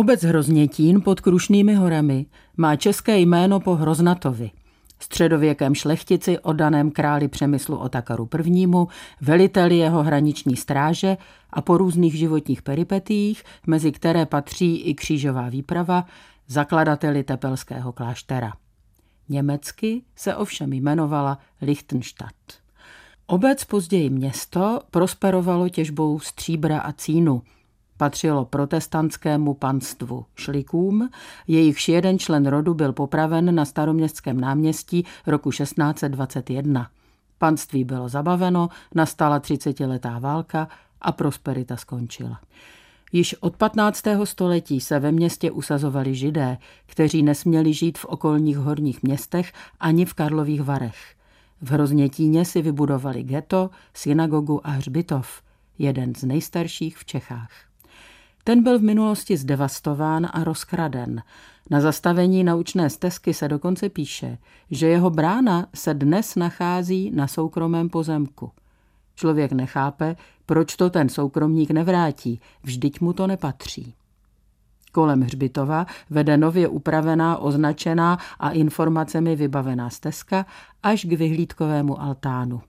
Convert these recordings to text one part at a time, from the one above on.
Obec Hroznětín pod Krušnými horami má české jméno po Hroznatovi, středověkém šlechtici oddaném králi Přemyslu Otakaru I., veliteli jeho hraniční stráže a po různých životních peripetích, mezi které patří i křížová výprava, zakladateli tepelského kláštera. Německy se ovšem jmenovala Lichtenstadt. Obec, později město, prosperovalo těžbou stříbra a cínu. Patřilo protestantskému panstvu Šlikům, jejichž jeden člen rodu byl popraven na staroměstském náměstí roku 1621. Panství bylo zabaveno, nastala třicetiletá válka a prosperita skončila. Již od 15. století se ve městě usazovali židé, kteří nesměli žít v okolních horních městech ani v Karlových Varech. V Hroznětíně si vybudovali ghetto, synagogu a hřbitov, jeden z nejstarších v Čechách. Ten byl v minulosti zdevastován a rozkraden. Na zastavení naučné stezky se dokonce píše, že jeho brána se dnes nachází na soukromém pozemku. Člověk nechápe, proč to ten soukromník nevrátí, vždyť mu to nepatří. Kolem hřbitova vede nově upravená, označená a informacemi vybavená stezka až k vyhlídkovému altánu.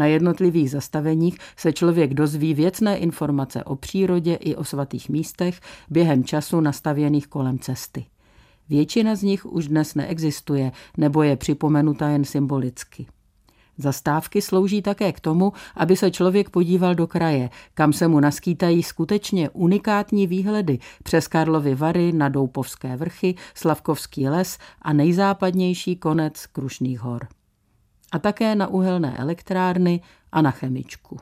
Na jednotlivých zastaveních se člověk dozví věcné informace o přírodě i o svatých místech během času nastavěných kolem cesty. Většina z nich už dnes neexistuje nebo je připomenuta jen symbolicky. Zastávky slouží také k tomu, aby se člověk podíval do kraje, kam se mu naskýtají skutečně unikátní výhledy přes Karlovy Vary na Doupovské vrchy, Slavkovský les a nejzápadnější konec Krušných hor. A také na uhelné elektrárny a na chemičku.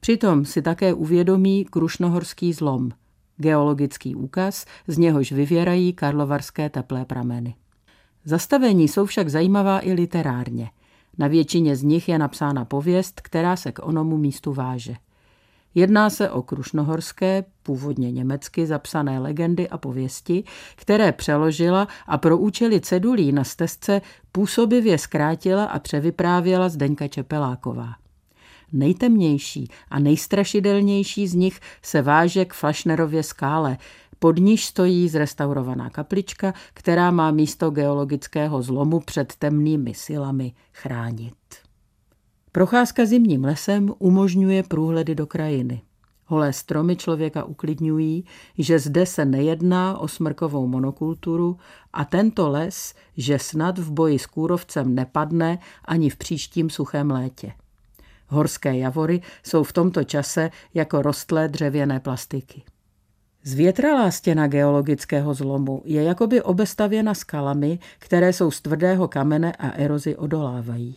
Přitom si také uvědomí Krušnohorský zlom, geologický úkaz, z něhož vyvěrají karlovarské teplé prameny. Zastavení jsou však zajímavá i literárně – na většině z nich je napsána pověst, která se k onomu místu váže. Jedná se o krušnohorské, původně německy zapsané legendy a pověsti, které přeložila a pro účely cedulí na stezce působivě zkrátila a převyprávěla Zdeňka Čepeláková. Nejtemnější a nejstrašidelnější z nich se váže k Flašnerově skále, pod níž stojí zrestaurovaná kaplička, která má místo geologického zlomu před temnými silami chránit. Procházka zimním lesem umožňuje průhledy do krajiny. Holé stromy člověka uklidňují, že zde se nejedná o smrkovou monokulturu a tento les, že snad v boji s kůrovcem nepadne ani v příštím suchém létě. Horské javory jsou v tomto čase jako rostlé dřevěné plastiky. Zvětralá stěna geologického zlomu je jakoby obestavěna skalami, které jsou z tvrdého kamene a erozi odolávají.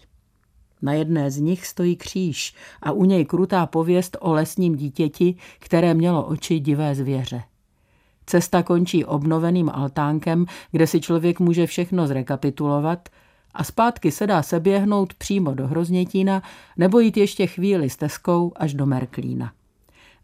Na jedné z nich stojí kříž a u něj krutá pověst o lesním dítěti, které mělo oči divé zvěře. Cesta končí obnoveným altánkem, kde si člověk může všechno zrekapitulovat a zpátky se dá seběhnout přímo do Hroznětína nebo jít ještě chvíli stezkou až do Merklína.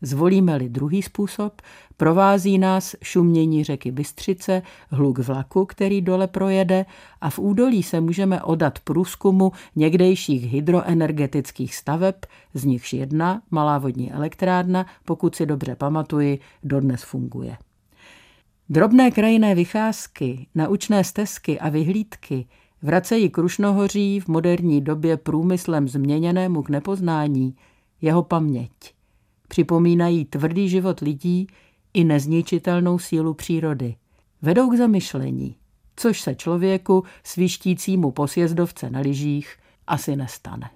Zvolíme-li druhý způsob, provází nás šumění řeky Bystřice, hluk vlaku, který dole projede a v údolí se můžeme odat průzkumu někdejších hydroenergetických staveb, z nichž jedna, malá vodní elektrárna, pokud si dobře pamatuji, dodnes funguje. Drobné krajinné vycházky, naučné stezky a vyhlídky vracejí Krušnohoří v moderní době průmyslem změněnému k nepoznání jeho paměť připomínají tvrdý život lidí i nezničitelnou sílu přírody. Vedou k zamyšlení, což se člověku svištícímu posjezdovce na lyžích asi nestane.